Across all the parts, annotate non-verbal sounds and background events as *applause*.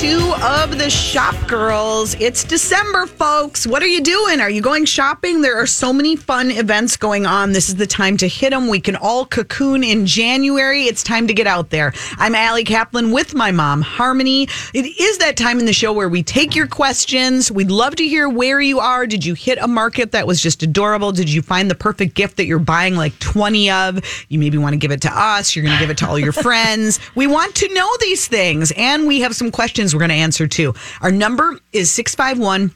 two of the Shop Girls. It's December, folks. What are you doing? Are you going shopping? There are so many fun events going on. This is the time to hit them. We can all cocoon in January. It's time to get out there. I'm Allie Kaplan with my mom, Harmony. It is that time in the show where we take your questions. We'd love to hear where you are. Did you hit a market that was just adorable? Did you find the perfect gift that you're buying like 20 of? You maybe want to give it to us. You're going to give it to all your *laughs* friends. We want to know these things. And we have some questions we're going to answer too. Our number is 651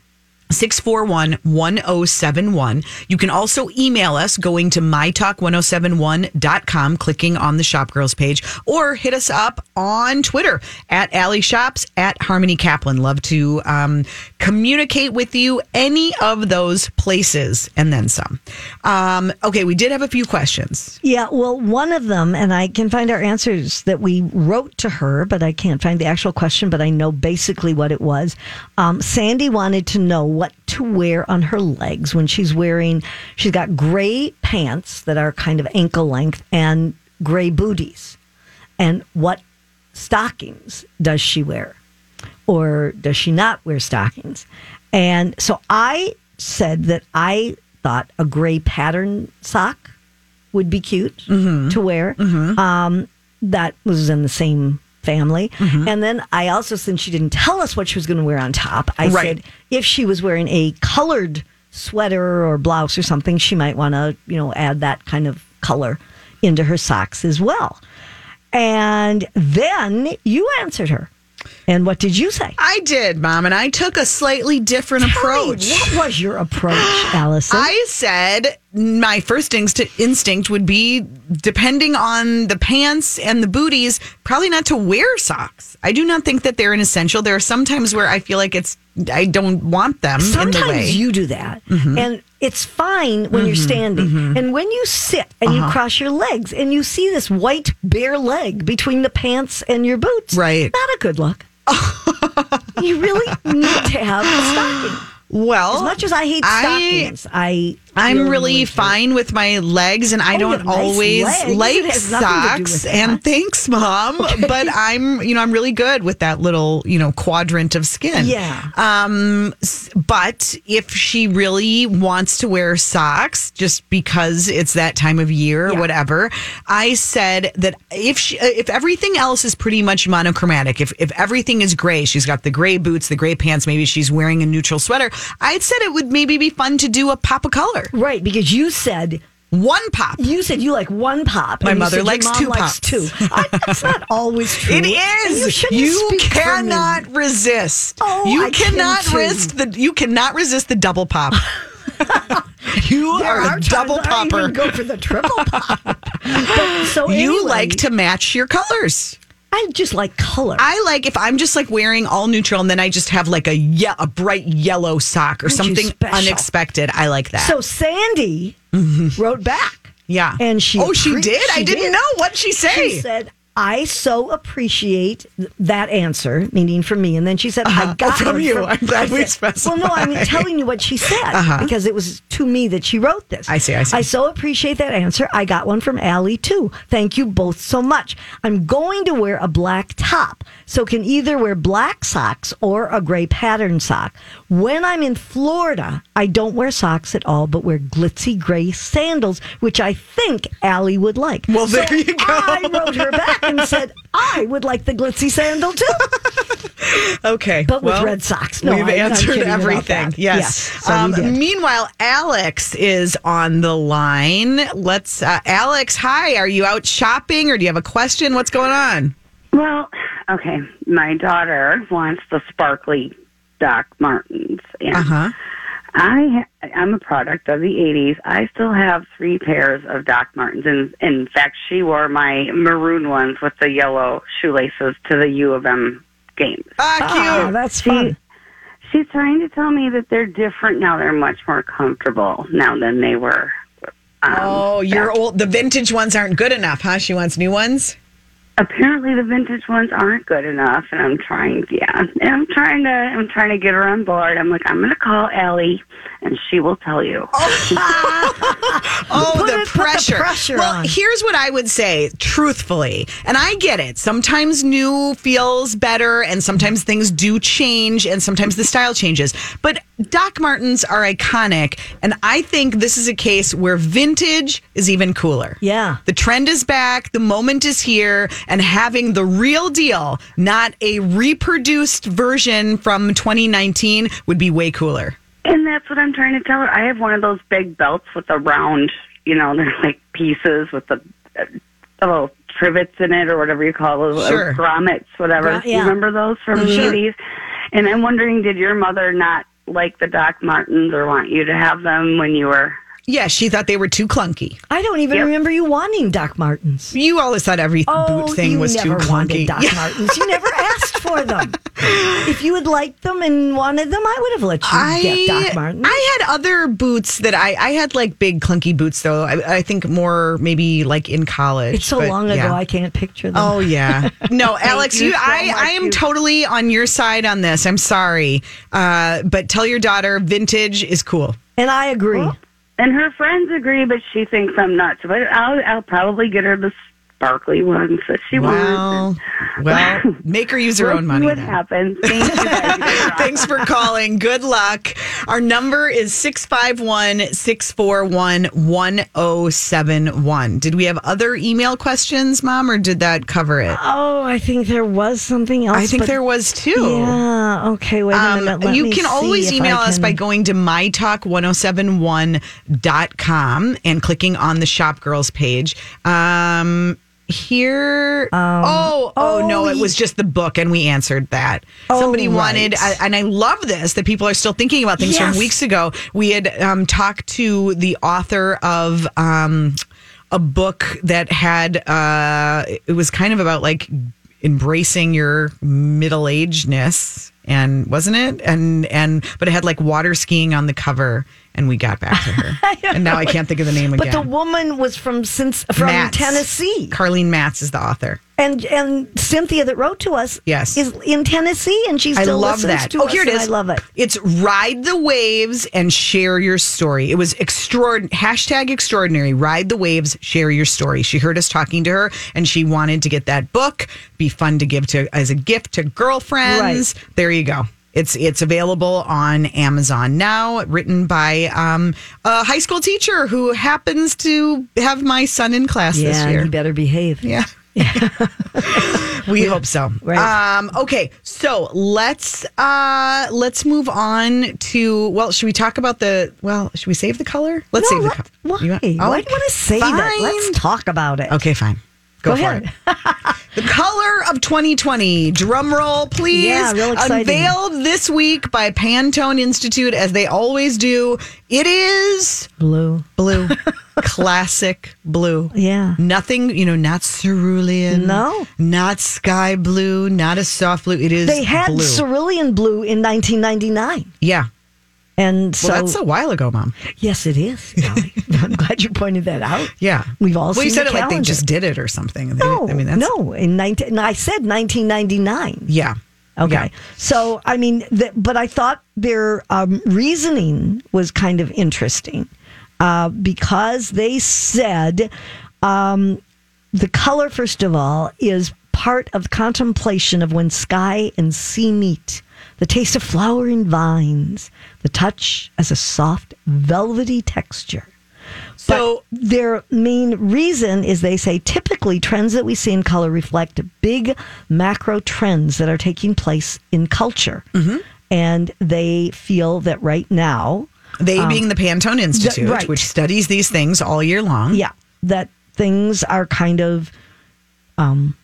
641 1071. You can also email us going to mytalk1071.com, clicking on the Shop Girls page, or hit us up on Twitter at Allie Shops at Harmony Kaplan. Love to um, communicate with you any of those places and then some. Um, okay, we did have a few questions. Yeah, well, one of them, and I can find our answers that we wrote to her, but I can't find the actual question, but I know basically what it was. Um, Sandy wanted to know what to wear on her legs when she's wearing, she's got gray pants that are kind of ankle length and gray booties. And what stockings does she wear? Or does she not wear stockings? And so I said that I thought a gray pattern sock would be cute to wear. Um, that was in the same family. Mm-hmm. And then I also, since she didn't tell us what she was going to wear on top, I Right. said if she was wearing a colored sweater or blouse or something, she might want to, you know, add that kind of color into her socks as well. And then you answered her. And what did you say? I did, Mom, and I took a slightly different Tell me, approach. what was your approach, *gasps* Allison? I said my first inst- instinct would be, depending on the pants and the booties, probably not to wear socks. I do not think that they're an essential. There are some times where I feel like it's I don't want them in the way. Mm-hmm. Sometimes you do that, and it's fine when you're standing. And when you sit and Uh-huh. you cross your legs and you see this white bare leg between the pants and your boots, Right. Not a good look. You really need to have a stocking. well, As much as I hate I- stockings, I I'm really fine with my legs, and I Oh, you don't have nice always legs. It like has nothing to do with socks. that. And thanks, mom. But I'm, you know, I'm really good with that little, you know, quadrant of skin. Yeah. Um, but if she really wants to wear socks, just because it's that time of year or Yeah. whatever, I said that if she, if everything else is pretty much monochromatic, if if everything is gray, she's got the gray boots, the gray pants, maybe she's wearing a neutral sweater. I said it would maybe be fun to do a pop of color. Right because you said One pop. you said you like one pop. My mother likes two likes pops. Two. I, that's not *laughs* always true. It is. And. You, You, shouldn't speak for me. cannot resist. Oh, you I can cannot resist the. You cannot resist the double pop. *laughs* you There are are a double times I popper. even go for the triple pop. *laughs* But, so You like to match your colors. I just like color. I like if I'm just like wearing all neutral and then I just have like a ye- a bright yellow sock or Aren't you something special? unexpected. I like that. so Sandy mm-hmm. wrote back. yeah. and she Oh, she appre- did. I didn't did. know what she say. She said, "I so appreciate th- that answer," meaning from me. And then she said, Uh-huh. "I got from you. I'm *laughs* glad we said- Well, no, I'm telling you what she said *laughs* Uh-huh. because it was to me that she wrote this. I see, I see. I so appreciate that answer. I got one from Allie too. Thank you both so much. I'm going to wear a black top, so can either wear black socks or a gray pattern sock. When I'm in Florida, I don't wear socks at all, but wear glitzy gray sandals, which I think Allie would like. Well, So there you go. I wrote her back and said I would like the glitzy sandal too, Okay. but with well, red socks. No, We've I- I'm answered everything. that. Yes. so um, meanwhile, Alex is on the line. Let's, uh, Alex, hi. Are you out shopping or do you have a question? What's going on? Well, okay. My daughter wants the sparkly Doc Martens, and Uh huh. I I'm a product of the '80s. I still have three pairs of Doc Martens, and in fact, she wore my maroon ones with the yellow shoelaces to the U of M games. Ah, Ah, cute. that's She- fun. She's trying to tell me that they're different now. They're much more comfortable now than they were. Um, oh, your back- old, the vintage ones aren't good enough, huh? She wants new ones? Apparently the vintage ones aren't good enough and i'm trying yeah and i'm trying to i'm trying to get her on board i'm like i'm going to call ellie and she will tell you. *laughs* Oh, *laughs* oh, Put the it- put the pressure. pressure well, on. here's what I would say, truthfully, and I get it. Sometimes new feels better, and sometimes things do change, and sometimes the style changes. But Doc Martens are iconic, and I think this is a case where vintage is even cooler. Yeah. The trend is back, the moment is here, and having the real deal, not a reproduced version from 2019, would be way cooler. And that's what I'm trying to tell her. I have one of those big belts with the round, you know, *laughs* they're like pieces with the uh, little trivets in it or whatever you call those, Sure. or grommets, whatever. Gra- You yeah. remember those from the Sure. 80s? And I'm wondering, did your mother not like the Doc Martens or want you to have them when you were Yeah, she thought they were too clunky. I don't even Yep. remember you wanting Doc Martens. You always thought every Oh, boot thing was too never clunky. wanted Doc *laughs* Martens. You never asked for them. *laughs* If you had liked them and wanted them, I would have let you get Doc Martens. I had other boots that I I had like big clunky boots though. I, I think more maybe like in college. it's so but long ago. I can't picture them. Oh yeah. *laughs* No, Alex, you you, so I much. I am You- totally on your side on this. I'm sorry. Uh, but tell your daughter vintage is cool. and I agree. And her friends agree, but she thinks I'm nuts. But I'll, I'll probably get her the sparkly ones that she Well, wants. well, make her use her We'll own see money. What then. happens? *laughs* Thank you guys. You guys are Thanks for calling. Good luck. Our number is 651 641 1071. Did we have other email questions, Mom, or did that cover it? Oh, I think there was something else. I think but- there was too. Yeah. Okay. Wait a Um, minute. Let you me can see always email I us by going to mytalk1071.com and clicking on the Shop Girls page. Um, here, oh, oh, oh, no, it was just the book, and we answered that. Oh, Somebody wanted. I- and I love this that people are still thinking about things Yes. from weeks ago. We had um, talked to the author of um, a book that had, uh, it was kind of about like embracing your middle agedness and wasn't it and and but it had like water skiing on the cover and we got back to her *laughs* and now i can't think of the name But again But the woman was from since from Matz. Tennessee, carlene matz is the author and and Cynthia that wrote to us, Yes. is in Tennessee, and she I still love listens that. Oh, here it is. I love it. It's ride the waves and share your story. It was extraordinary. Hashtag extraordinary. Ride the waves, share your story. She heard us talking to her, and she wanted to get that book. Be fun to give to as a gift to girlfriends. There you go. It's it's available on Amazon now. Written by um, a high school teacher who happens to have my son in class Yeah, this year. you better behave. Yeah. *laughs* we hope so. Right. Um, okay, so let's uh let's move on to well, should we talk about the well, should we save the color? Let's No, save the color. why? You want- why do you want to save it? Let's talk about it. Okay, fine. Go, Go for ahead. it. *laughs* the color of 2020. Drum roll, please. Yeah, real exciting. Unveiled this week by Pantone Institute, as they always do. It is Blue. blue, *laughs* classic blue. Yeah. Nothing, you know, not cerulean. No. Not sky blue, not a soft blue. It is They had blue. cerulean blue in 1999. yeah. And so, Well, that's a while ago, Mom. yes, it is. *laughs* *laughs* I'm glad you pointed that out. Yeah. We've all Well, seen you said it like they just did it or something. No, I mean, that's, no. In 19, I said 1999. Yeah. Okay. Yeah. So, I mean, th- but I thought their um, reasoning was kind of interesting uh, because they said um, the color, first of all, is part of contemplation of when sky and sea meet, the taste of flowering vines, the touch as a soft, velvety texture. So, But their main reason is they say typically trends that we see in color reflect big macro trends that are taking place in culture. Mm-hmm. And they feel that right now, they being the Pantone Institute, Um, right. which studies these things all year long. yeah, that things are kind of um,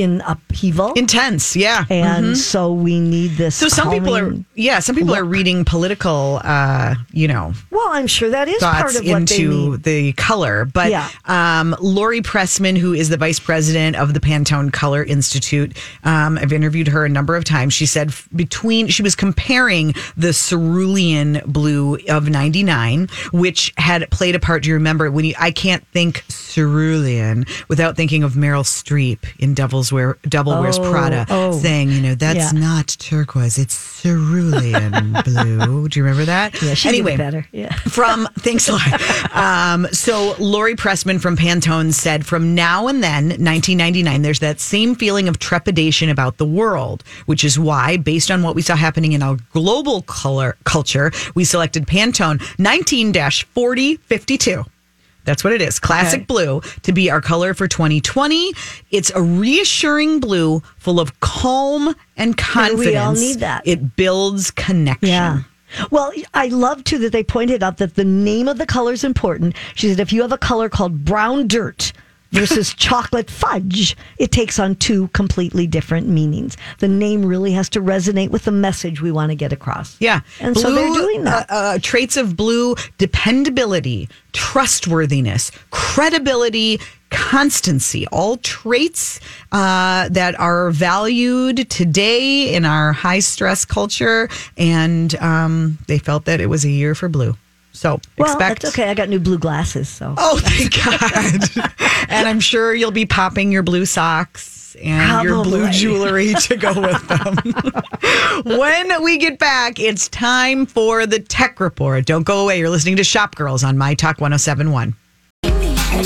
in upheaval. Intense. Yeah. and so we need this. So some people are, yeah, some people are reading political, uh, you know, Well, I'm sure that is part of what they into need. the color. But Yeah. um, Laurie Pressman, who is the vice president of the Pantone Color Institute, um, I've interviewed her a number of times. She said between she was comparing the cerulean blue of '99, which had played a part. Do you remember when you? I can't think cerulean without thinking of Meryl Streep in Devil's Devils wear Wears Oh, Prada, oh. saying, you know, that's Yeah. not turquoise, it's cerulean *laughs* blue. Do you remember that? Yeah, she anyway, better. Yeah. *laughs* from thanks a lot. Um, so Laurie Pressman from Pantone said, from now and then, 1999, there's that same feeling of trepidation about the world, which is why, based on what we saw happening in our global color culture, we selected Pantone 19-4052. That's what it is. Classic Okay. blue to be our color for 2020. It's a reassuring blue full of calm and confidence. we all need that. It builds connection. Yeah. Well, I love too that they pointed out that the name of the color is important. She said if you have a color called brown dirt versus chocolate fudge, it takes on two completely different meanings. The name really has to resonate with the message we want to get across. Yeah. And so they're doing that. Uh, uh, traits of blue dependability, trustworthiness, credibility, constancy, all traits uh, that are valued today in our high stress culture. And um, they felt that it was a year for blue. So well, expect. that's okay. I got new blue glasses, so. Oh, thank God. *laughs* and I'm sure you'll be popping your blue socks and your blue jewelry *laughs* to go with them. when we get back, it's time for the tech report. Don't go away. You're listening to Shop Girls on My Talk 1071.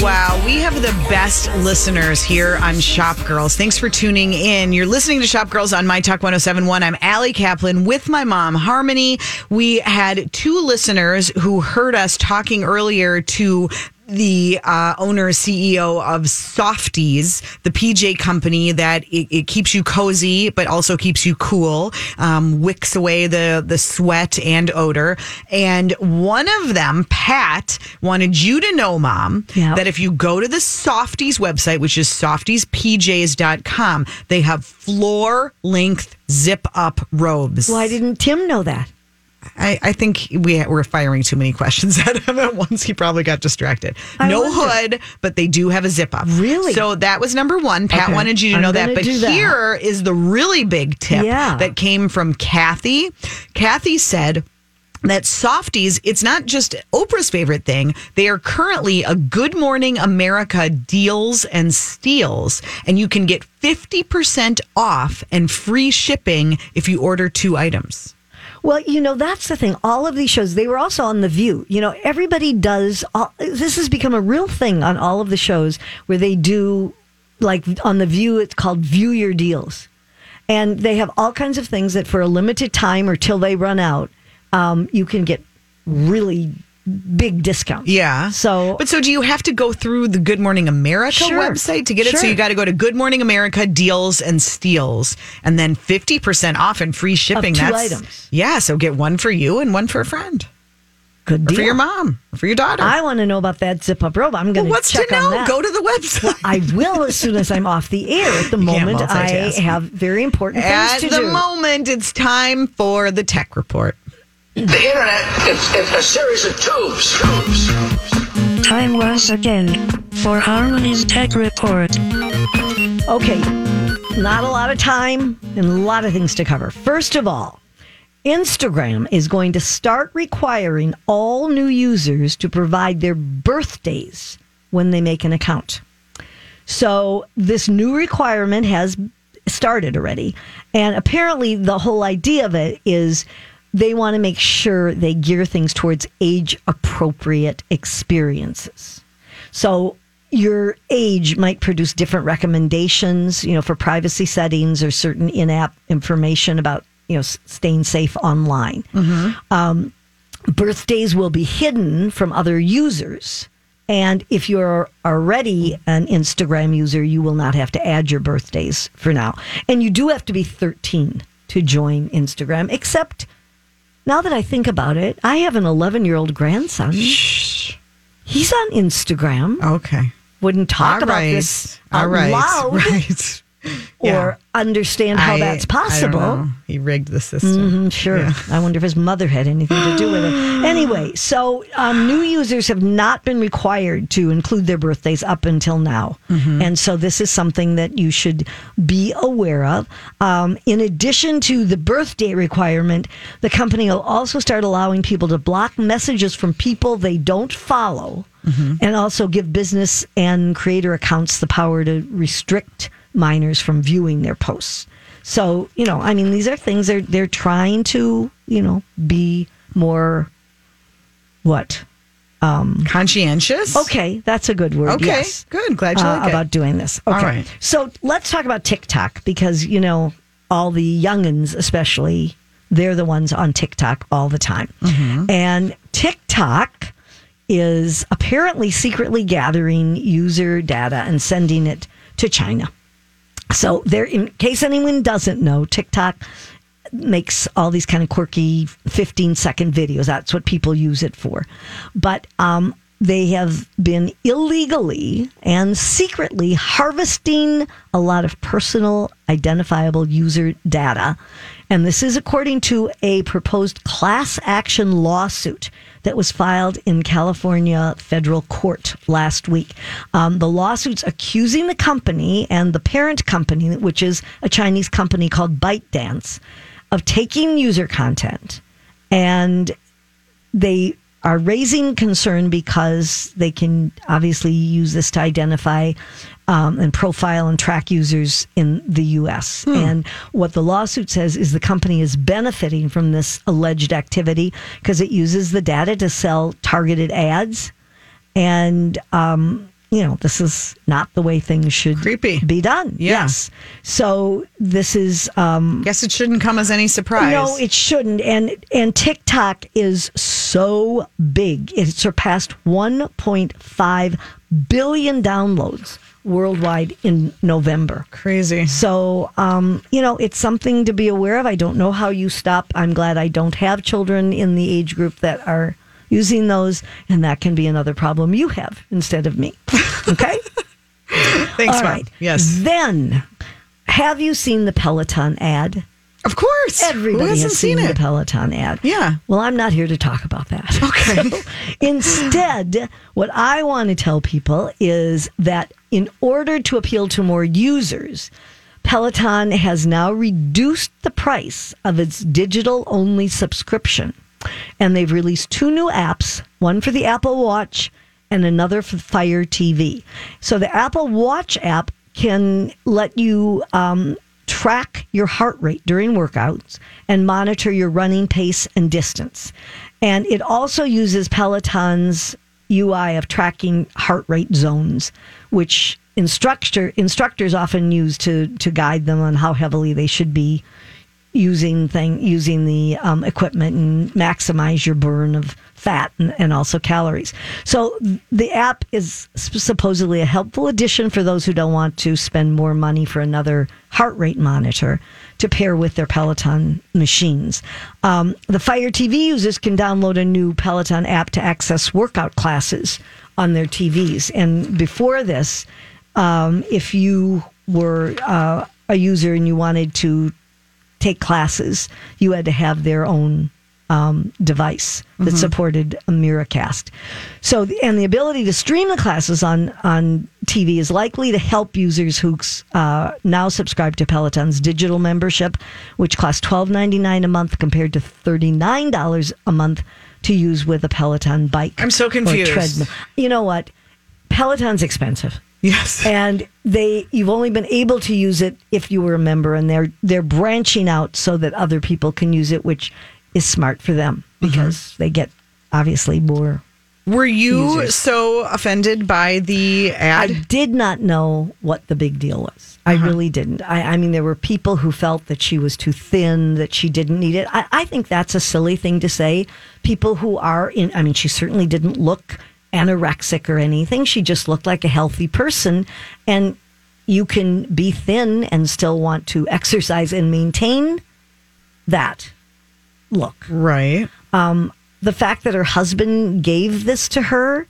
Wow, we have the best listeners here on Shop Girls. Thanks for tuning in. You're listening to Shop Girls on My Talk 1071. I'm Allie Kaplan with my mom, Harmony. We had two listeners who heard us talking earlier to the uh, owner CEO of Softies, the PJ company that it, it keeps you cozy but also keeps you cool, um, wicks away the the sweat and odor. And one of them, Pat, wanted you to know, Mom, Yeah. that if you go to the Softies website, which is softiespjs.com, they have floor length zip up robes. Why didn't Tim know that? I, I think we were firing too many questions *laughs* at him at once. He probably got distracted. I no hood, but they do have a zip up. Really? So that was number one. Pat Okay. wanted you to I'm know that. But do that. here is the really big tip Yeah. that came from Kathy. Kathy said, that softies, it's not just Oprah's favorite thing. They are currently a Good Morning America deals and steals, and you can get 50% off and free shipping if you order two items. Well, you know, that's the thing. All of these shows, they were also on The View. You know, everybody does, all, this has become a real thing on all of the shows where they do, like on The View, it's called View Your Deals. And they have all kinds of things that for a limited time or till they run out, um, you can get really big discounts. Yeah. So, But so do you have to go through the Good Morning America Sure. website to get it? So you got to go to Good Morning America deals and steals and then 50% off and free shipping. two That's items. Yeah, so get one for you and one for a friend. good Or for your mom, or for your daughter. I want to know about that zip up robe. I'm going well, what's check to on know? that. Go to the website. I will as soon as I'm off the air. At the *laughs* moment, I have very important things At to the moment, it's time for the tech report. The internet, it's, it's a series of tubes. Tubes. Time once again for Harmony's Tech Report. Okay, not a lot of time and a lot of things to cover. First of all, Instagram is going to start requiring all new users to provide their birthdays when they make an account. So, this new requirement has started already. And apparently, the whole idea of it is they want to make sure they gear things towards age appropriate experiences. So your age might produce different recommendations, you know, for privacy settings or certain in-app information about, you know, staying safe online. Um, birthdays will be hidden from other users. And if you're already an Instagram user, you will not have to add your birthdays for now. And you do have to be 13 to join Instagram, except now that I think about it, I have an 11 year old grandson. Shh. He's on Instagram. Okay. Wouldn't talk All about right. this All out right. loud *laughs* Right. Or understand how I- that's possible. He rigged the system. Mhm, sure. Yeah. I wonder if his mother had anything to do with it. *gasps* Anyway, so um, new users have not been required to include their birthdays up until now. Mm-hmm. And so this is something that you should be aware of. Um, in addition to the birthday requirement, the company will also start allowing people to block messages from people they don't follow Mm-hmm. and also give business and creator accounts the power to restrict minors from viewing their posts. So, you know, I mean, these are things they're they're trying to, you know, be more what? Um, Conscientious. Okay, that's a good word. Okay. yes. Good. Glad you Uh, like it. about doing this. Okay. All right. So let's talk about TikTok because, you know, all the youngins, especially, they're the ones on TikTok all the time. Mm-hmm. And TikTok is apparently secretly gathering user data and sending it to China. So there, in case anyone doesn't know, TikTok makes all these kind of quirky 15 second videos. That's what people use it for. But um, they have been illegally and secretly harvesting a lot of personal identifiable user data. And this is according to a proposed class action lawsuit that was filed in California federal court last week. Um, the lawsuit's accusing the company and the parent company, which is a Chinese company called ByteDance, of taking user content and they are raising concern because they can obviously use this to identify um, and profile and track users in the U.S. And what the lawsuit says is the company is benefiting from this alleged activity because it uses the data to sell targeted ads. And, um, you know, this is not the way things should Creepy. be done. Yeah. Yes. So this is um, Guess it shouldn't come as any surprise. no, it shouldn't. And and TikTok is so big; it surpassed 1.5 billion downloads worldwide in November. crazy. So, um, you know, it's something to be aware of. I don't know how you stop. I'm glad I don't have children in the age group that are using those, and that can be another problem you have instead of me. Okay. *laughs* Thanks, All Mom. right. Yes. Then, have you seen the Peloton ad? Of course. Everybody has seen, seen the? Peloton ad. Yeah. Well, I'm not here to talk about that. Okay. So, instead, what I want to tell people is that in order to appeal to more users, Peloton has now reduced the price of its digital only subscription. And they've released two new apps, one for the Apple Watch and another for Fire TV. So the Apple Watch app can let you um, track your heart rate during workouts and monitor your running pace and distance. And it also uses Peloton's UI of tracking heart rate zones, which instructor instructors often use to to guide them on how heavily they should be using thing using the um, equipment and maximize your burn of fat and, and also calories. So the app is supposedly a helpful addition for those who don't want to spend more money for another heart rate monitor to pair with their Peloton machines. Um, the Fire TV users can download a new Peloton app to access workout classes on their TVs. And before this, um, if you were uh, a user and you wanted to take classes, you had to have their own um, device that supported a Miracast. So, and the ability to stream the classes on on TV is likely to help users who uh, now subscribe to Peloton's digital membership, which costs twelve ninety nine a month compared to thirty nine dollars a month to use with a Peloton bike. I'm so or confused. treadmill. You know what? Peloton's expensive Yes. and they you've only been able to use it if you were a member and they're they're branching out so that other people can use it which is smart for them mm-hmm. because they get obviously more Were you Users. so offended by the ad? I did not know what the big deal was. I uh-huh. really didn't. I, I mean, there were people who felt that she was too thin, that she didn't need it. I, I think that's a silly thing to say. People who are in, I mean, she certainly didn't look anorexic or anything. She just looked like a healthy person. And you can be thin and still want to exercise and maintain that look right. Um, the fact that her husband gave this to her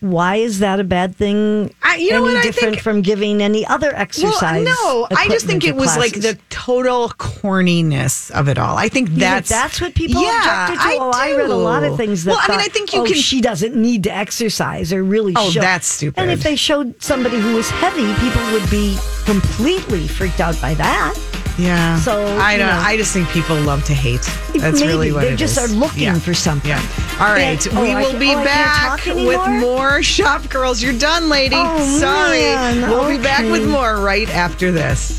why is that a bad thing I- you know any what, I different think- from giving any other exercise Well, no, I just think it was like the total corniness of it all. I think You think that's that's what people yeah, objected to. I oh, I read a lot of things that. Well, I mean, I think you oh, can. She doesn't need to exercise or really. Oh, show. that's stupid. And if they showed somebody who was heavy, people would be completely freaked out by that. Yeah. So, I don't. know. I just think people love to hate. That's Maybe. really what They just is. are looking Yeah. for something. Yeah. All right. And- we oh, will be oh, back with more *laughs* Shop Girls. You're done, lady. Oh, Sorry. man. We'll be back with more right after this.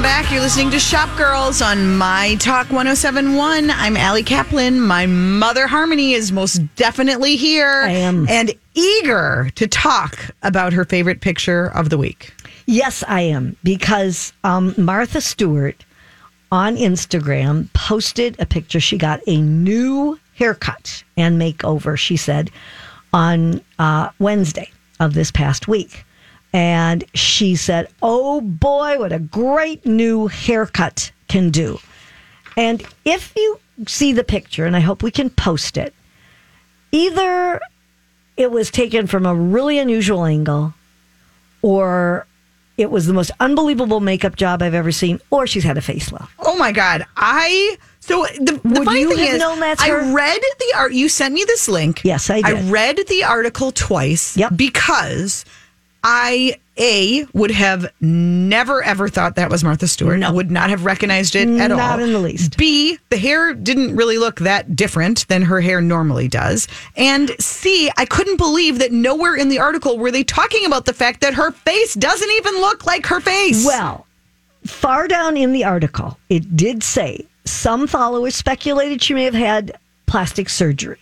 Welcome back. You're listening to Shop Girls on My Talk 1071. I'm Allie Kaplan. My mother, Harmony, is most definitely here. I am. And eager to talk about her favorite picture of the week. Yes, I am because um, Martha Stewart on Instagram posted a picture. She got a new haircut and makeover, she said, on uh, Wednesday of this past week. And she said, Oh boy, what a great new haircut can do. And if you see the picture, and I hope we can post it, either it was taken from a really unusual angle or it was the most unbelievable makeup job I've ever seen, or she's had a facelift. Oh my God. I. So the, the funny thing is, I her? read the art. You sent me this link. Yes, I did. I read the article twice. Yep. Because I a would have never ever thought that was Martha Stewart. No. Would not have recognized it at all. Not in the least. B the hair didn't really look that different than her hair normally does. And C I couldn't believe that nowhere in the article were they talking about the fact that her face doesn't even look like her face. Well, far down in the article, it did say some followers speculated she may have had plastic surgery.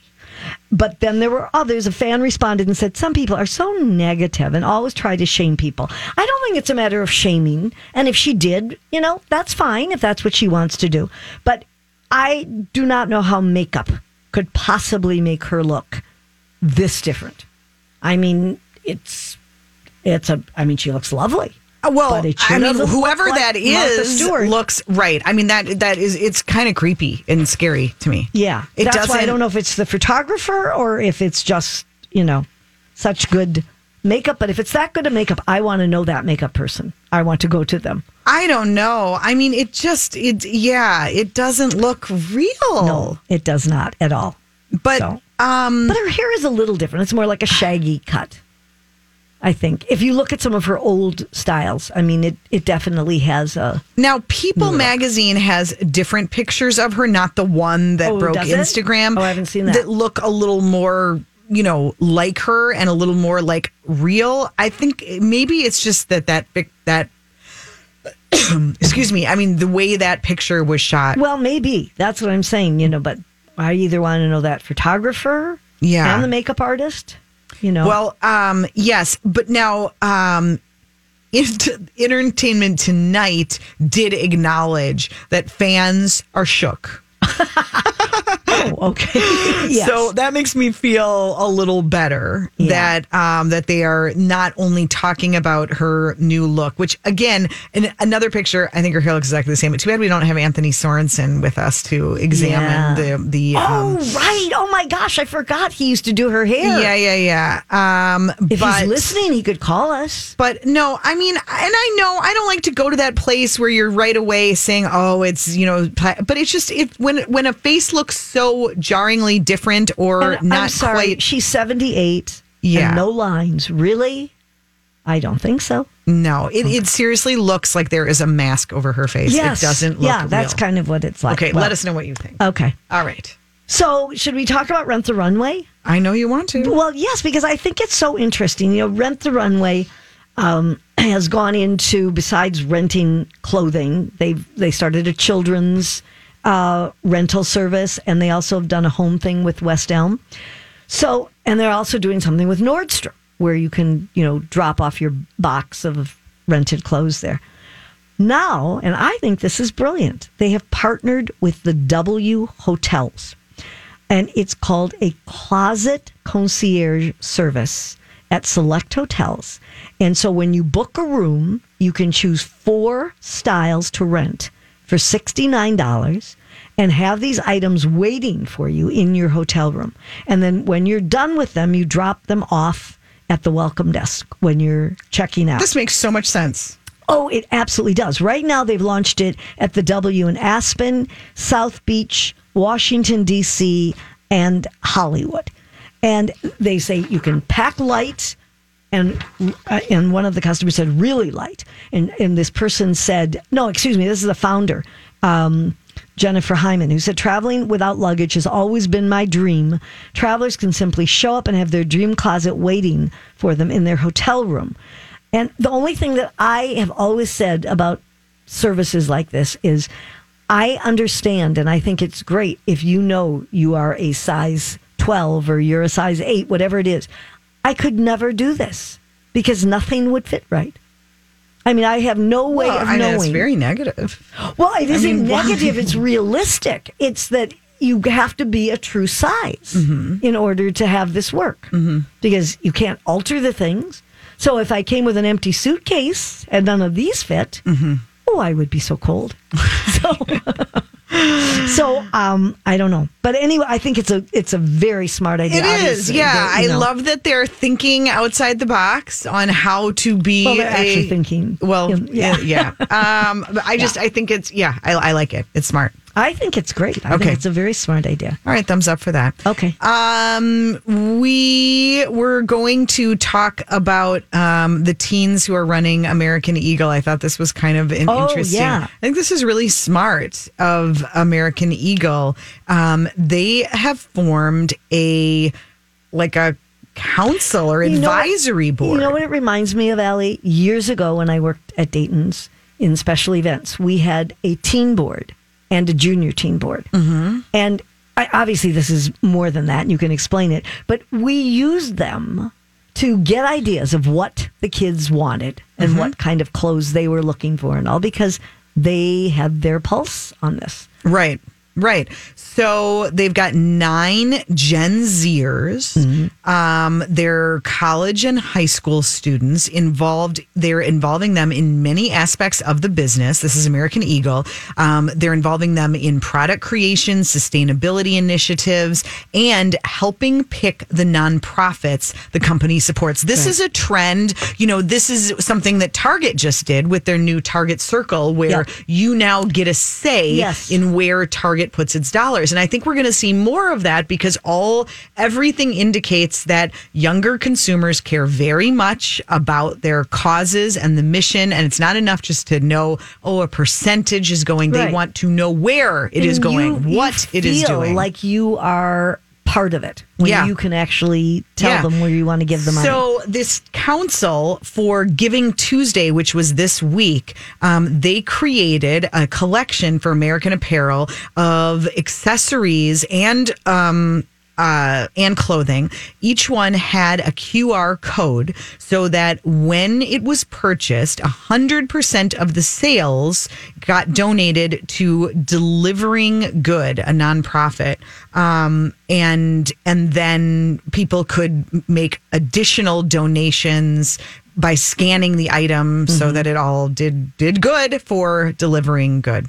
But then there were others. A fan responded and said, Some people are so negative and always try to shame people. I don't think it's a matter of shaming. And if she did, you know, that's fine if that's what she wants to do. But I do not know how makeup could possibly make her look this different. I mean, it's, it's a, I mean, she looks lovely. Uh, Well, I mean, whoever like that is looks right. I mean that that is it's kind of creepy and scary to me. Yeah, it that's doesn't. why I don't know if it's the photographer or if it's just you know such good makeup. But if it's that good of makeup, I want to know that makeup person. I want to go to them. I don't know. I mean, it just it yeah, it doesn't look real. No, it does not at all. but So. um, But her hair is a little different. It's more like a shaggy cut. I think if you look at some of her old styles, I mean, it it definitely has a. now People Magazine has different pictures of her, not the one that Oh, broke does it? Instagram. Oh, I haven't seen that. That look a little more. You know, like her and a little more like real. I think maybe it's just that that pic- that *clears throat* excuse me. I mean, the way that picture was shot. Well, maybe that's what I'm saying. You know, but I either want to know that photographer, Yeah. and the makeup artist. You know, Well, um, yes, but now um, *laughs* Entertainment Tonight did acknowledge that fans are shook. *laughs* oh, okay, *laughs* yes. So that makes me feel a little better Yeah. that um, that they are not only talking about her new look, which again, in another picture, I think her hair looks exactly the same. But too bad we don't have Anthony Sorensen with us to examine Yeah. the the. Oh um, right! Oh my gosh, I forgot he used to do her hair. yeah, yeah, yeah. Um, If but, he's listening, he could call us. But no, I mean, and I know I don't like to go to that place where you're right away saying, "Oh, it's you know," but it's just if when when a face looks so jarringly different or And not I'm sorry, quite. she's 78. Yeah. and no lines. Really? I don't think so. No, it, it seriously looks like there is a mask over her face. Yes, It doesn't look. Yeah, that's real. kind of what it's like. Okay, Well, let us know what you think. Okay, All right, so should we talk about Rent the Runway? I know you want to. Well, yes, because I think it's so interesting. You know, Rent the Runway um, *clears throat* has gone into besides renting clothing, they they started a children's uh, rental service, and they also have done a home thing with West Elm. So, and they're also doing something with Nordstrom, where you can you know drop off your box of rented clothes there. Now, and I think this is brilliant, they have partnered with the W Hotels and it's called a closet concierge service at select hotels. And so when you book a room, you can choose four styles to rent for $69 and have these items waiting for you in your hotel room. And then when you're done with them, you drop them off at the welcome desk when you're checking out. This makes so much sense. Oh, it absolutely does. Right now, they've launched it at the W in Aspen, South Beach, Washington, D.C., and Hollywood. And they say you can pack light. And uh, and one of the customers said really light, and and this person said no, excuse me, this is the founder, um, Jennifer Hyman, who said traveling without luggage has always been my dream. Travelers can simply show up and have their dream closet waiting for them in their hotel room. And the only thing that I have always said about services like this is I understand and I think it's great if you know you are a size 12 or you're a size 8, whatever it is. I could never do this because nothing would fit right. I mean, I have no way Well, of I know knowing. it's very negative. Well, it isn't mean, why- negative. It's realistic. It's that you have to be a true size Mm-hmm. in order to have this work because you can't alter the things. So if I came with an empty suitcase and none of these fit, Mm-hmm. oh, I would be so cold. *laughs* so, *laughs* *laughs* so um, I don't know. But anyway, I think it's a it's a very smart idea. It is, yeah. that, you I love that they're thinking outside the box on how to be. Well, they're a, actually thinking. Well, yeah, yeah. Um, but I just, *laughs* I think it's, yeah, I, I like it. It's smart. I think it's great. I Okay. think it's a very smart idea. All right, thumbs up for that. Okay. Um, we were going to talk about um, the teens who are running American Eagle. I thought this was kind of an Oh, interesting. yeah. I think this is really smart of American Eagle. Um, they have formed a like a council or You know advisory board. You know what it reminds me of, Allie? Years ago when I worked at Dayton's in special events, we had a teen board and a junior teen board. Mm-hmm. And I, obviously, this is more than that, and you can explain it, but we used them to get ideas of what the kids wanted and Mm-hmm. what kind of clothes they were looking for and all because they had their pulse on this. Right. Right. So they've got nine Gen Zers. Um, they're college and high school students involved. They're involving them in many aspects of the business. This is American Eagle. Um, they're involving them in product creation, sustainability initiatives, and helping pick the nonprofits the company supports. This is a trend. You know, this is something that Target just did with their new Target Circle, where Yeah. you now get a say Yes. in where Target puts its dollars. And I think we're going to see more of that because all everything indicates that younger consumers care very much about their causes and the mission. And it's not enough just to know, oh, a percentage is going. They want to know where it is And going, you- you what it is doing. Like you are part of it when Yeah. you can actually tell Yeah. them where you want to give the money. So this council for Giving Tuesday, which was this week, um, they created a collection for American Apparel of accessories and um, uh, and clothing. Each one had a QR code so that when it was purchased, hundred percent of the sales got donated to Delivering Good, a nonprofit, um, and and then people could make additional donations by scanning the item Mm-hmm. so that it all did did good for delivering good.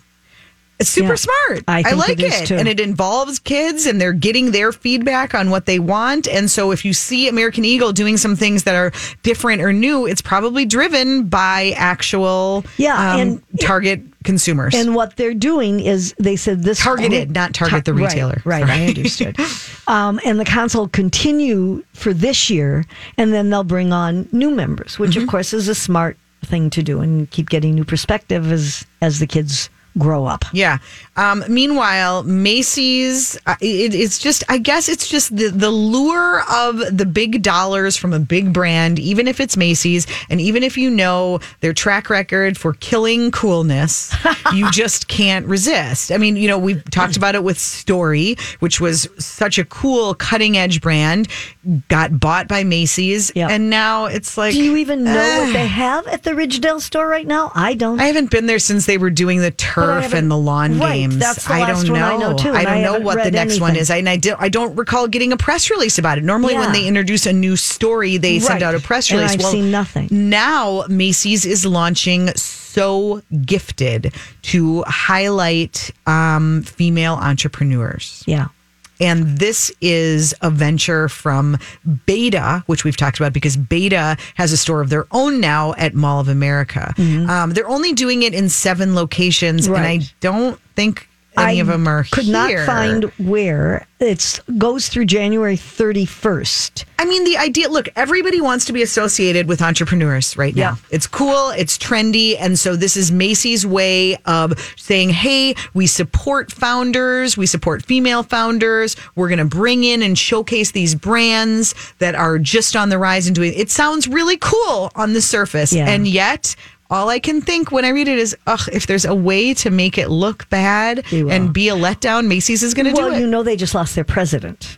It's super Yeah, smart. I think like it. too. and it involves kids, and they're getting their feedback on what they want. And so, if you see American Eagle doing some things that are different or new, it's probably driven by actual Yeah, um, and- target consumers. And what they're doing is they said this Targeted, not Target the retailer. Right, I understood. *laughs* um, and the council continue for this year, and then they'll bring on new members, which Mm-hmm. of course is a smart thing to do, and keep getting new perspective as as the kids grow up. Yeah. Um, meanwhile, Macy's, uh, it, it's just, I guess it's just the, the lure of the big dollars from a big brand, even if it's Macy's, and even if you know their track record for killing coolness, *laughs* you just can't resist. I mean, you know, we've talked about it with Story, which was such a cool cutting edge brand, got bought by Macy's, Yeah. and now it's like. Do you even know eh. what they have at the Ridgedale store right now? I don't. I haven't been there since they were doing the turf and the lawn Right, games. that's the I last don't one know. I know, too, I don't I know what the next one anything. is. And I, do, I don't recall getting a press release about it. Normally, when they introduce a new story, they send out a press release. And. I've seen nothing. Now, Macy's is launching So Gifted to highlight um, female entrepreneurs. yeah. And this is a venture from b8ta, which we've talked about because b8ta has a store of their own now at Mall of America. Um, they're only doing it in seven locations, and I Mm-hmm. Don't think any I of them are could here. not find where. It's goes through January 31st. I mean, the idea look, everybody wants to be associated with entrepreneurs right now. Yeah. It's cool, it's trendy. And so, this is Macy's way of saying, hey, we support founders, we support female founders. We're going to bring in and showcase these brands that are just on the rise and doing it. sounds really cool on the surface. Yeah. And yet, all I can think when I read it is, ugh, if there's a way to make it look bad and be a letdown, Macy's is going to Well, do it. you know they just lost their president,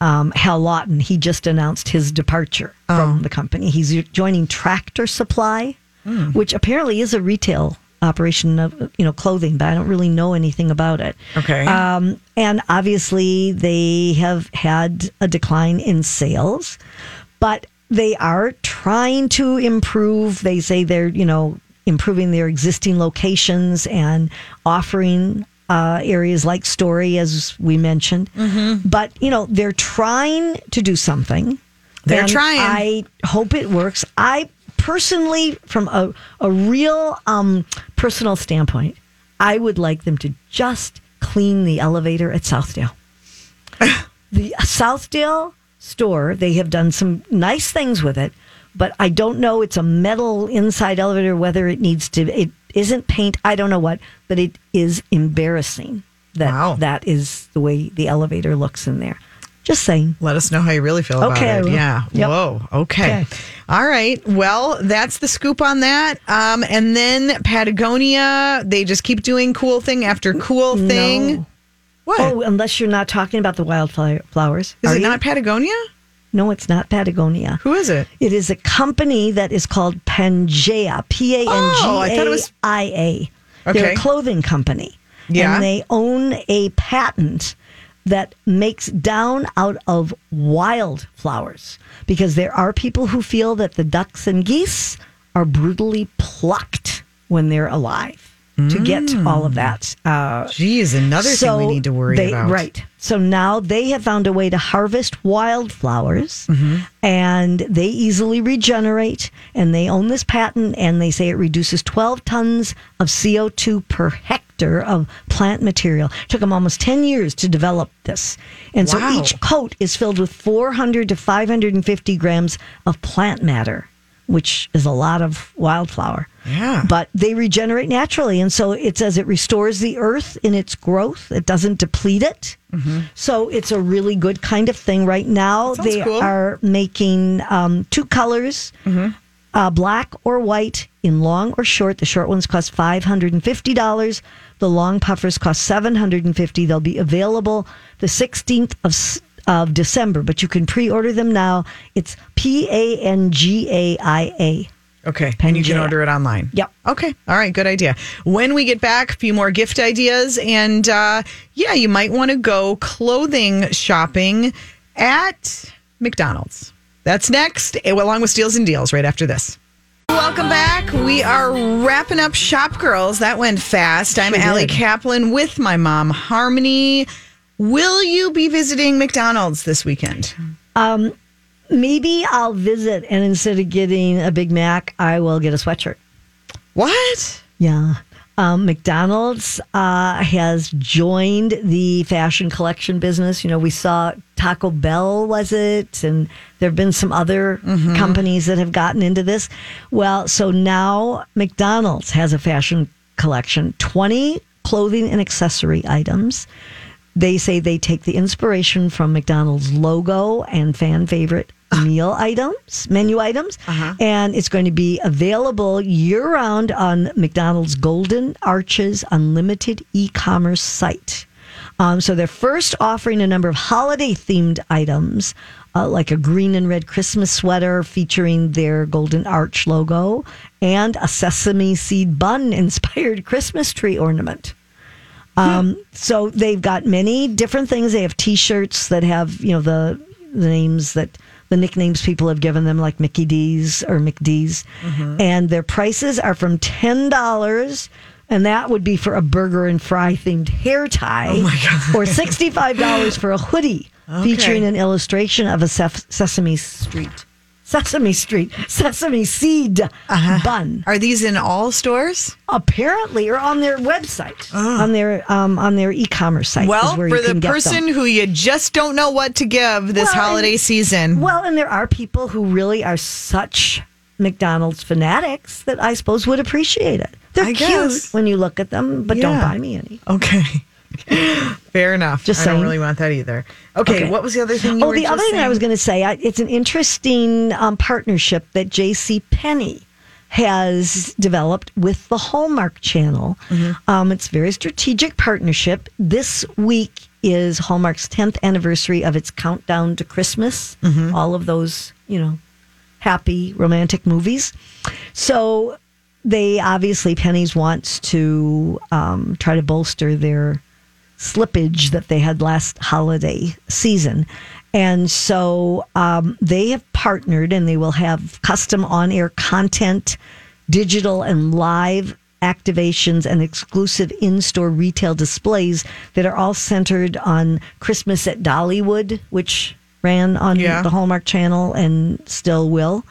um, Hal Lawton. He just announced his departure Oh. from the company. He's joining Tractor Supply, Hmm. which apparently is a retail operation of you know clothing, but I don't really know anything about it. Okay. Um, and obviously they have had a decline in sales, but they are trying to improve. They say they're, you know, improving their existing locations and offering uh, areas like Story, as we mentioned. But, you know, they're trying to do something. They're trying. I hope it works. I personally, from a, a real um, personal standpoint, I would like them to just clean the elevator at Southdale. *laughs* the Southdale store, they have done some nice things with it, but I don't know. It's a metal inside elevator, whether it needs to, it isn't paint, I don't know what, but it is embarrassing that Wow. that is the way the elevator looks in there. Just saying. Let us know how you really feel about Okay, it. Yeah. Yep. Whoa. Okay. Okay. All right. Well, that's the scoop on that. Um, and then Patagonia, they just keep doing cool thing after cool thing. No. What? Oh, unless you're not talking about the wildflowers. Is Are it you? not Patagonia? No, it's not Patagonia. Who is it? It is a company that is called Pangaia. P A N G Oh, I thought it was- I A. They're Okay. a clothing company. Yeah. And they own a patent that makes down out of wildflowers because there are people who feel that the ducks and geese are brutally plucked when they're alive to get Mm. all of that. Uh, Geez, another thing we need to worry they, about. Right. So now they have found a way to harvest wildflowers Mm-hmm. and they easily regenerate and they own this patent and they say it reduces 12 tons of CO2 per hectare of plant material. took them almost 10 years to develop this. And Wow. so each coat is filled with 400 to 550 grams of plant matter, which is a lot of wildflower Yeah. but they regenerate naturally. And so it says it restores the earth in its growth, it doesn't deplete it. So it's a really good kind of thing. Right now, Mm-hmm. They cool. Mm-hmm. are making um, two colors. Uh, black or white in long or short. The short ones cost five hundred and fifty dollars. The long puffers cost $750. They'll be available the sixteenth of s- of December, but you can pre-order them now. It's P A N G A I A. Okay. And you can order it online. Yep. Okay. All right. Good idea. When we get back, a few more gift ideas. And uh, yeah, you might want to go clothing shopping at McDonald's. That's next, eh, along with Steals and Deals right after this. Welcome back. We are wrapping up Shop Girls. That went fast. I'm Sure Allie. Kaplan with my mom, Harmony. Will you be visiting McDonald's this weekend? Maybe I'll visit, and instead of getting a Big Mac, I will get a sweatshirt. What? Yeah. Um, McDonald's uh, has joined the fashion collection business. You know, we saw Taco Bell, was it? And there have been some other companies that have gotten into this. Well, so now McDonald's has a fashion collection 20 clothing and accessory items. They say they take the inspiration from McDonald's logo and fan favorite meal items, menu items, and it's going to be available year round on McDonald's Golden Arches Unlimited e commerce site. Um, so they're first offering a number of holiday themed items, uh, like a green and red Christmas sweater featuring their Golden Arch logo and a sesame seed bun inspired *laughs* Christmas tree ornament. Um, so they've got many different things. They have T-shirts that have you know the the names that the nicknames people have given them, like Mickey D's or McD's, and their prices are from ten dollars. And that would be for a burger and fry themed hair tie, or sixty-five dollars for a hoodie *laughs* featuring an illustration of a Sef- Sesame Street Sesame Street, sesame seed Uh-huh. bun. Are these in all stores? Apparently, or on their website, on their um, on their e-commerce site. Well, for the person who you just don't know what to give this Well, holiday and- season. Well, and there are people who really are such McDonald's fanatics that I suppose would appreciate it. They're I cute guess. when you look at them, but don't buy me any. Okay. *laughs* Fair enough. Just I don't really want that either. Okay, what was the other thing you oh, the other thing I was going to say, I, it's an interesting um, partnership that J.C. Penney has developed with the Hallmark Channel. Mm-hmm. Um, it's a very strategic partnership. This week is Hallmark's 10th anniversary of its countdown to Christmas. Mm-hmm. All of those, you know, happy romantic movies. So they obviously Penney's wants to um, try to bolster their slippage that they had last holiday season. And so um, they have partnered and they will have custom on air content, digital and live activations, and exclusive in store retail displays that are all centered on Christmas at Dollywood, which ran on Yeah. the Hallmark Channel and still will.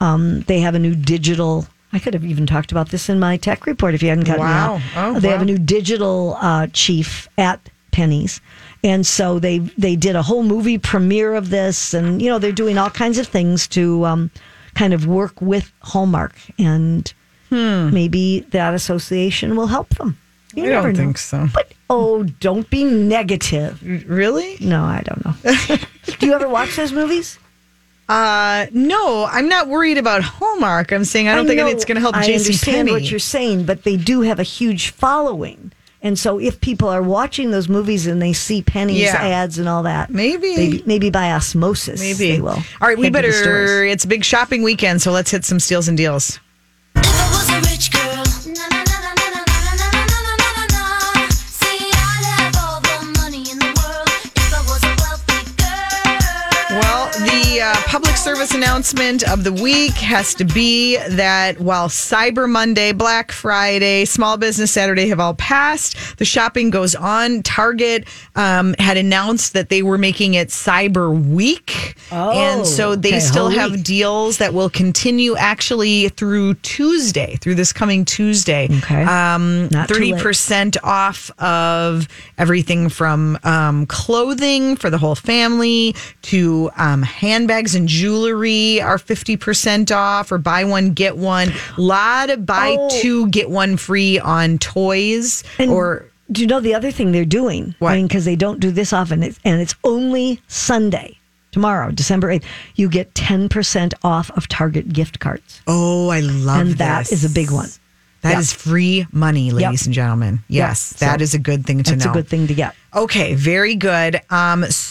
Um, they have a new digital. I could have even talked about this in my tech report if you hadn't gotten Wow. me out. Oh, they have a new digital uh, chief at Penney's, and so they they did a whole movie premiere of this, and you know they're doing all kinds of things to um, kind of work with Hallmark, and hmm. maybe that association will help them. You. I don't know. think so. But oh, don't be negative. Really? No, I don't know. *laughs* Do you ever watch those movies? Uh, no, I'm not worried about Hallmark. I'm saying I don't think know- it's going to help I JC understand Penney. what you're saying, but they do have a huge following. And so if people are watching those movies and they see Penney's Yeah. ads and all that, Maybe. maybe, maybe by osmosis, Maybe. they will. All right, we head to the better. It's big shopping weekend, so let's hit some steals and deals. Public service announcement of the week has to be that while Cyber Monday, Black Friday, Small Business Saturday have all passed, the shopping goes on. Target um, had announced that they were making it Cyber Week. Oh, and so they okay, still have week. deals that will continue actually through Tuesday, through this coming Tuesday. Okay. Um, Not 30% off of everything from um, clothing for the whole family to um, handbags and jewelry are 50% off or buy one, get one. A lot of buy Oh. two, get one free on toys And or. do you know the other thing they're doing? What? I mean, because they don't do this often, it's, and it's only Sunday, tomorrow, December 8th. You get 10% off of Target gift cards. Oh, I love and that this. is a big one. That Yeah. is free money, ladies and gentlemen. Yes, Yeah, that so is a good thing to That's know. a good thing to get. Okay, very good. Um, so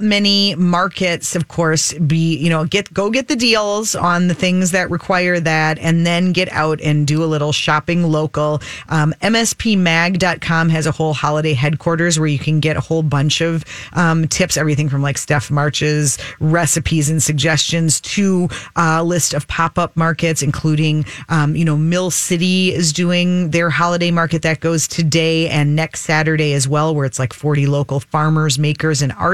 many markets, of course, be you know get go get the deals on the things that require that, and then get out and do a little shopping local. Um, MSPMag.com has a whole holiday headquarters where you can get a whole bunch of um, tips, everything from like Steph March's recipes and suggestions to a list of pop up markets, including um, you know Mill City is doing their holiday market that goes today and next Saturday as well, where it's like 40 local farmers, makers, and artists.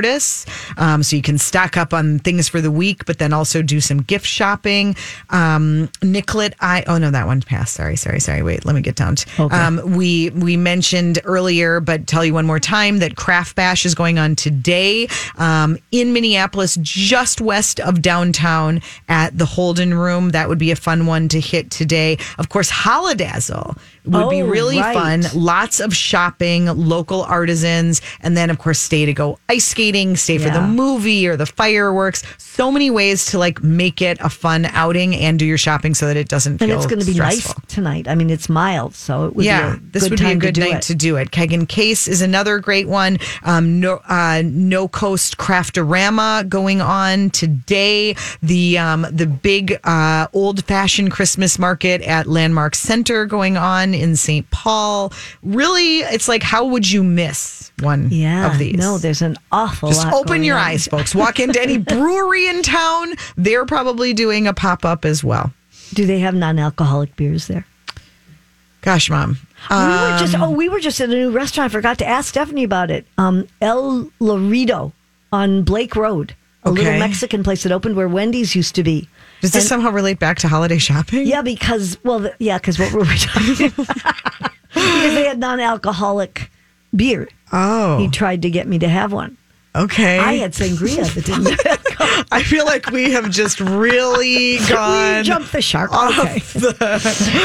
Um, so you can stock up on things for the week, but then also do some gift shopping. Um, Nicollet, I oh no, that one passed. Sorry, sorry, sorry. Wait, let me get down. To, Okay. um, we we mentioned earlier, but tell you one more time that Craft Bash is going on today um, in Minneapolis, just west of downtown at the Holden Room. That would be a fun one to hit today. Of course, Holidazzle would be Oh, really right. fun. Lots of shopping, local artisans, and then of course stay to go ice skating, stay for the movie or the fireworks. So many ways to like make it a fun outing and do your shopping so that it doesn't And it's going to be stressful. nice tonight. I mean, it's mild, so it would yeah, be a this good would be a good to night it. to do it. Keg and Case is another great one. Um, no, uh, no Coast Craftorama going on today. The um, the big uh, old fashioned Christmas market at Landmark Center going on in St. Paul. Really, it's like how would you miss one Yeah, of these? no, there's an awful lot. Just open your on. eyes, folks. Walk into any *laughs* brewery in town. They're probably doing a pop up as well. Do they have non-alcoholic beers there? Gosh, mom. we were Um, just oh, we were just at a new restaurant. I forgot to ask Stephanie about it. Um, El Laredo on Blake Road. a little Mexican place that opened where Wendy's used to be. Does this somehow relate back to holiday shopping? Yeah, because well, the, yeah, because what were we talking? About? *laughs* Because they had non-alcoholic beer. Oh, He tried to get me to have one. okay. I had sangria that didn't *laughs* I feel like we have just really *laughs* gone. jumped the shark. off Okay.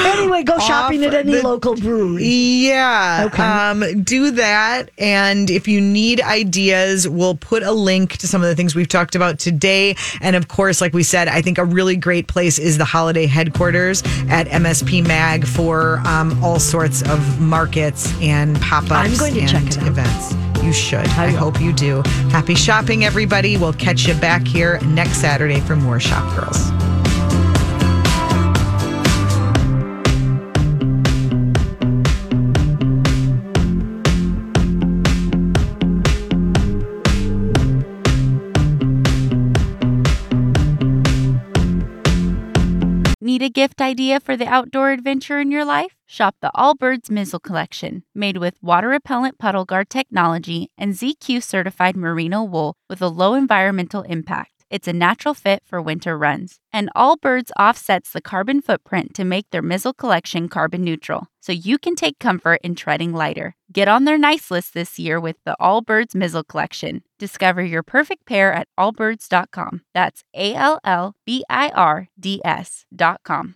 anyway, go shopping at any the- local brewery. Yeah. Okay. Um, do that. And if you need ideas, we'll put a link to some of the things we've talked about today. And of course, like we said, I think a really great place is the holiday headquarters at MSP Mag for um, all sorts of markets and pop ups I'm going to and check it out. events. You should. I, will. hope you do. Happy shopping, everybody. We'll catch you back here next Saturday for more Shop Girls. Need a gift idea for the outdoor adventure in your life? Shop the Allbirds Mizzle Collection, made with water repellent puddle guard technology and ZQ certified merino wool with a low environmental impact. It's a natural fit for winter runs. And Allbirds offsets the carbon footprint to make their Mizzle collection carbon neutral, so you can take comfort in treading lighter. Get on their nice list this year with the Allbirds Mizzle Collection. Discover your perfect pair at allbirds.com. That's A L L B I R D S.com.